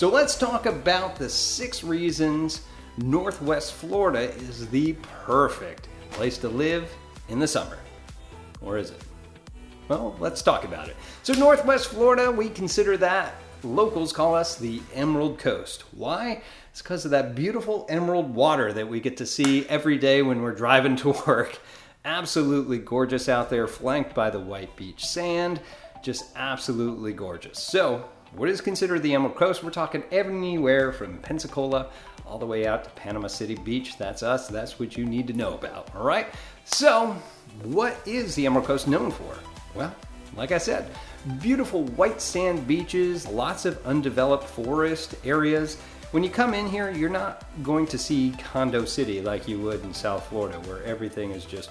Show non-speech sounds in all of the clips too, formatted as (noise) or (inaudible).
So let's talk about the six reasons Northwest Florida is the perfect place to live in the summer. Or is it? Well, let's talk about it. So, Northwest Florida, we consider that locals call us the Emerald Coast. Why? It's because of that beautiful emerald water that we get to see every day when we're driving to (laughs) work. Absolutely gorgeous out there, flanked by the white beach sand. Just absolutely gorgeous. So, what is considered the Emerald Coast? We're talking anywhere from Pensacola all the way out to Panama City Beach. That's us. That's what you need to know about. All right. So, what is the Emerald Coast known for? Well, like I said, beautiful white sand beaches, lots of undeveloped forest areas. When you come in here, you're not going to see Condo City like you would in South Florida, where everything is just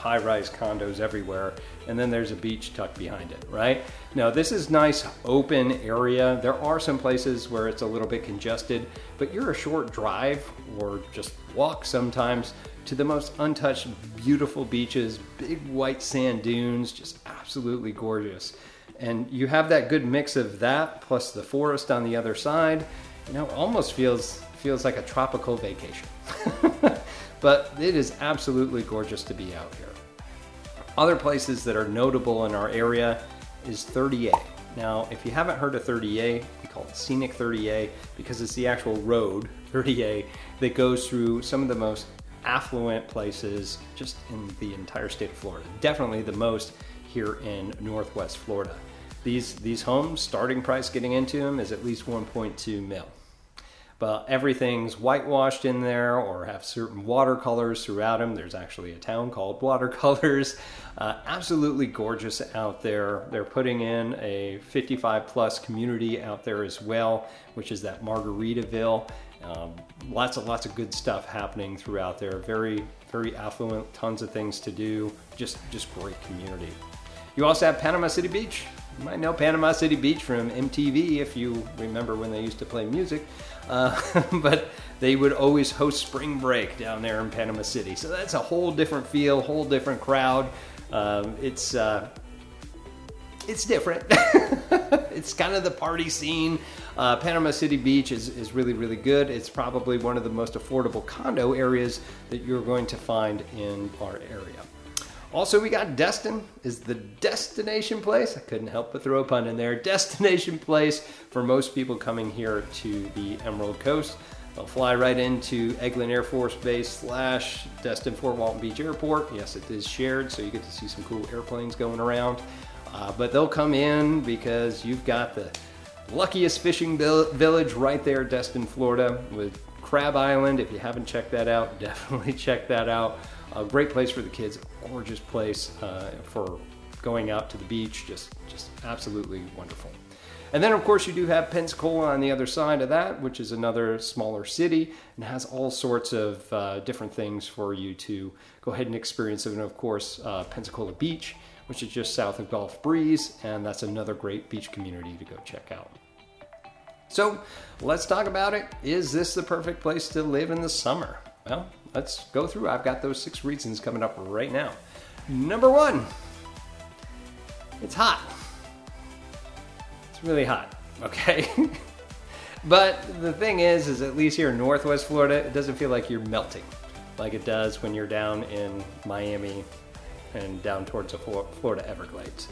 high rise condos everywhere, and then there's a beach tucked behind it, right? Now, this is nice open area. There are some places where it's a little bit congested, but you're a short drive or just walk sometimes to the most untouched, beautiful beaches, big white sand dunes, just absolutely gorgeous. And you have that good mix of that plus the forest on the other side. You know, almost feels feels like a tropical vacation. But it is absolutely gorgeous to be out here. Other places that are notable in our area is 30A. Now, if you haven't heard of 30A, we call it Scenic 30A because it's the actual road, (laughs) 30A, that goes through some of the most affluent places just in the entire state of Florida. Definitely the most here in Northwest Florida. These, these homes, starting price getting into them is at least 1.2 mil but everything's whitewashed in there or have certain watercolors throughout them. There's actually a town called (laughs) Watercolors. Uh, absolutely gorgeous out there. They're putting in a 55 plus community out there as well, which is that Margaritaville. Um, lots of lots of good stuff happening throughout there. Very very affluent, tons of things to do. Just just great community. You also have Panama City Beach. You might know Panama City Beach from MTV if you remember when they used to play music. Uh, (laughs) but they would always host spring break down there in Panama City. So that's a whole different feel, whole different crowd. Um, it's uh, it's different. (laughs) it's kind of the party scene. Uh, Panama City Beach is, is really, really good. It's probably one of the most affordable condo areas that you're going to find in our area. Also, we got Destin is the destination place. I couldn't help but throw a pun in there. (laughs) Destination place for most people coming here to the Emerald Coast. They'll fly right into Eglin Air Force Base slash Destin Fort Walton Beach Airport. Yes, it is shared, so you get to see some cool airplanes going around. Uh, but they'll come in because you've got the luckiest fishing village right there, Destin, Florida, with Crab Island. If you haven't checked that out, (laughs) definitely check that out. A great place for the kids, gorgeous place uh, for going out to the beach, just just absolutely wonderful. And then, of course, you do have Pensacola on the other side of that, which is another smaller city and has all sorts of uh, different things for you to go ahead and experience. And of course, uh, Pensacola Beach, which is just south of Gulf Breeze, and that's another great beach community to go check out. So, let's talk about it. Is this the perfect place to live in the summer? Well, let's go through. I've got those six reasons coming up right now. Number one, it's hot. It's really hot, (laughs) okay? but the thing is, is at least here in Northwest Florida, it doesn't feel like you're melting like it does when you're down in Miami and down towards the Florida Everglades.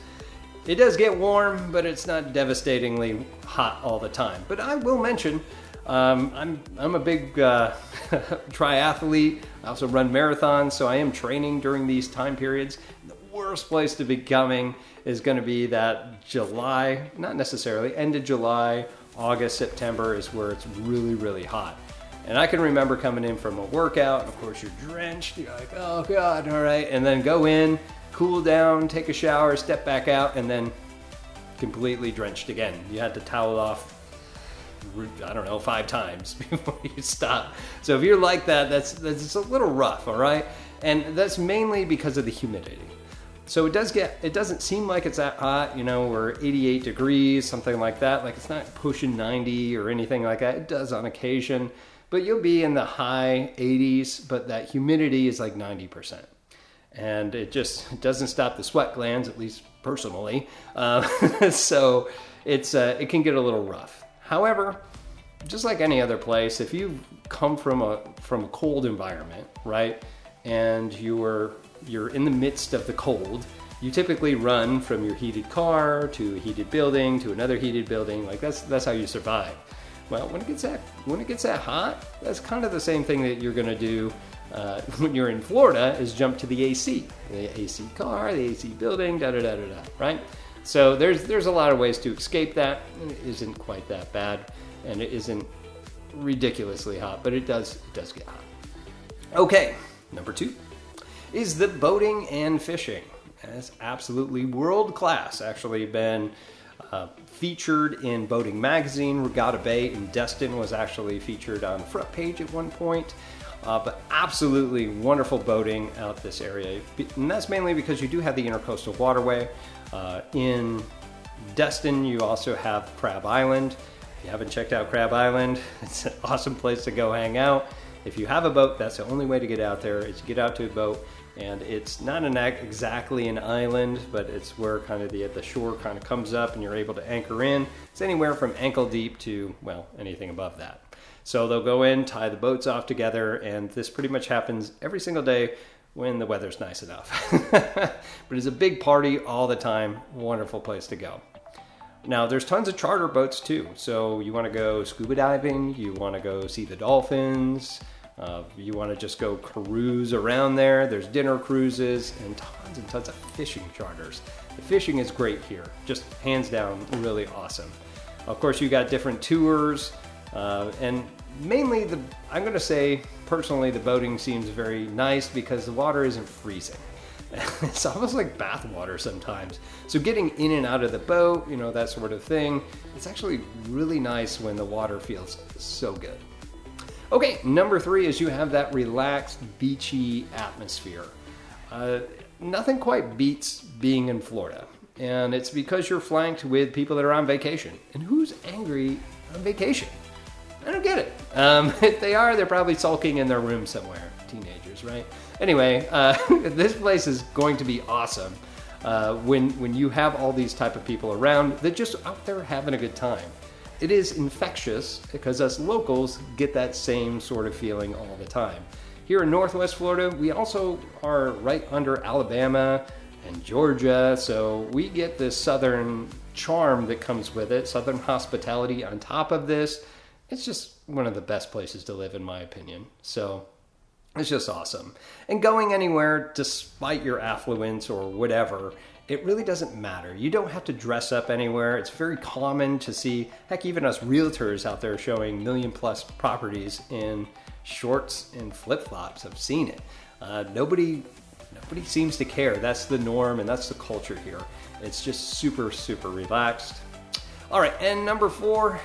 It does get warm, but it's not devastatingly hot all the time. But I will mention um, I'm, I'm a big uh, (laughs) triathlete. I also run marathons, so I am training during these time periods. The worst place to be coming is going to be that July, not necessarily, end of July, August, September is where it's really, really hot. And I can remember coming in from a workout, and of course you're drenched, you're like, oh God, all right. And then go in, cool down, take a shower, step back out, and then completely drenched again. You had to towel off I don't know, five times (laughs) before you stop. So if you're like that, that's that's a little rough, all right? And that's mainly because of the humidity. So it does get it doesn't seem like it's that hot, you know, we're 88 degrees, something like that. Like it's not pushing 90 or anything like that. It does on occasion, but you'll be in the high 80s, but that humidity is like 90% and it just doesn't stop the sweat glands, at least personally. Uh, (laughs) so it's uh, it can get a little rough. However, just like any other place, if you come from a from a cold environment, right, and you're you're in the midst of the cold, you typically run from your heated car to a heated building to another heated building. Like that's that's how you survive. Well, when it gets that when it gets that hot, that's kind of the same thing that you're to do uh, (laughs) when you're in Florida is jump to the AC, the AC car, the AC building, da da da da da, right? So there's there's a lot of ways to escape that. It isn't quite that bad, and it isn't ridiculously hot, but it does it does get hot. Okay, number two is the boating and fishing. It's absolutely world class. Actually, been uh, featured in Boating Magazine. Regatta Bay in Destin was actually featured on the front page at one point. Uh, but absolutely wonderful boating out this area. And that's mainly because you do have the Intercoastal Waterway. Uh, in Destin, you also have Crab Island. If you haven't checked out Crab Island, (laughs) it's an awesome place to go hang out. If you have a boat, that's the only way to get out there is to get out to a boat. And it's not an exactly an island, but it's where kind of the the shore kind of comes up and you're able to anchor in. It's anywhere from ankle deep to well anything above that. So they'll go in, tie the boats off together, and this pretty much happens every single day when the weather's nice enough. (laughs) but it's a big party all the time. Wonderful place to go. Now, there's tons of charter boats too. So you want to go scuba diving, you want to go see the dolphins, uh, you want to just go cruise around there. There's dinner cruises and tons and tons of fishing charters. The fishing is great here, just hands down, really awesome. Of course, you got different tours. Uh, and mainly the I'm going to say personally the boating seems very nice because the water isn't freezing. (laughs) it's almost like bath water sometimes. So getting in and out of the boat, you know, that sort of thing, it's actually really nice when the water feels so good. Okay, number three is you have that relaxed, beachy atmosphere. Uh, nothing quite beats being in Florida. And it's because you're flanked with people that are on vacation. And who's angry on vacation? I don't get it. Um, (laughs) if they are, they're probably sulking in their room somewhere. Teenagers, right? Anyway, uh, (laughs) this place is going to be awesome uh, when when you have all these type of people around that just out there having a good time. It is infectious because us locals get that same sort of feeling all the time. Here in Northwest Florida, we also are right under Alabama and Georgia, so we get this southern charm that comes with it, southern hospitality on top of this it's just one of the best places to live, in my opinion. So it's just awesome. And going anywhere, despite your affluence or whatever, it really doesn't matter. You don't have to dress up anywhere. It's very common to see, heck, even us realtors out there showing million plus properties in shorts and flip flops. I've seen it. Uh, nobody, nobody seems to care. That's the norm and that's the culture here. It's just super, super relaxed. All right, and number four,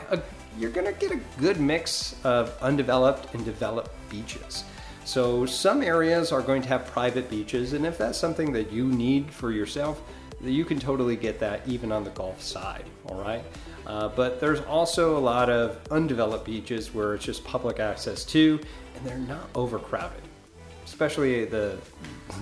you're going to get a good mix of undeveloped and developed beaches. So, some areas are going to have private beaches, and if that's something that you need for yourself, you can totally get that even on the Gulf side, all right? Uh, but there's also a lot of undeveloped beaches where it's just public access to, and they're not overcrowded especially the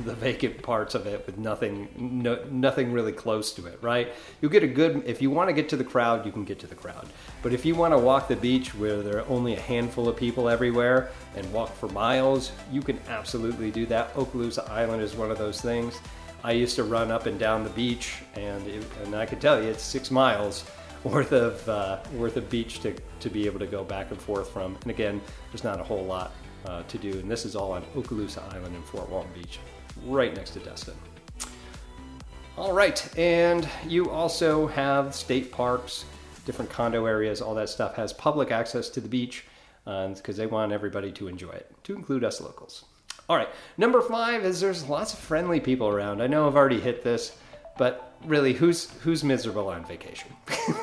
the vacant parts of it with nothing no, nothing really close to it right? You'll get a good if you want to get to the crowd you can get to the crowd. But if you want to walk the beach where there are only a handful of people everywhere and walk for miles you can absolutely do that. Okaloosa island is one of those things. I used to run up and down the beach and it, and i can tell you it's six miles (laughs) worth of uh, worth of beach to, to be able to go back and forth from. And again there's not a whole lot uh, to do. And this is all on Okaloosa Island in Fort Walton Beach, right next to Destin. All right, and you also have state parks, different condo areas, all that stuff has public access to the beach because uh, they want everybody to enjoy it, to include us locals. All right, number five is there's lots of friendly people around. I know I've already hit this, but really, who's who's miserable on vacation?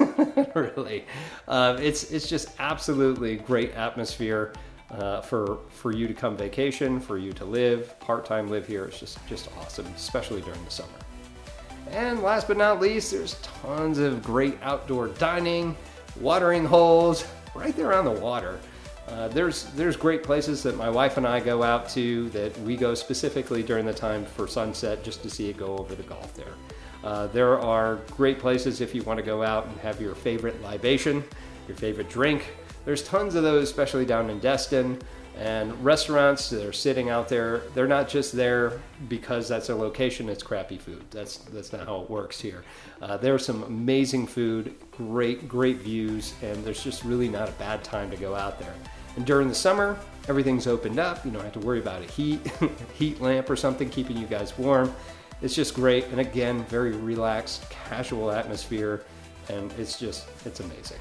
(laughs) really, uh, it's it's just absolutely great atmosphere uh, for for you to come vacation, for you to live part time live here. It's just just awesome, especially during the summer. And last but not least, there's tons of great outdoor dining, watering holes right there on the water. Uh, there's there's great places that my wife and I go out to that we go specifically during the time for sunset just to see it go over the Gulf there. Uh, there are great places if you want to go out and have your favorite libation, your favorite drink. There's tons of those, especially down in Destin. And restaurants that are sitting out there, they're not just there because that's a location, it's crappy food. That's, that's not how it works here. Uh, there's some amazing food, great, great views, and there's just really not a bad time to go out there. And during the summer, everything's opened up. You don't have to worry about a heat, (laughs) heat lamp or something keeping you guys warm. It's just great. And again, very relaxed, casual atmosphere. And it's just, it's amazing.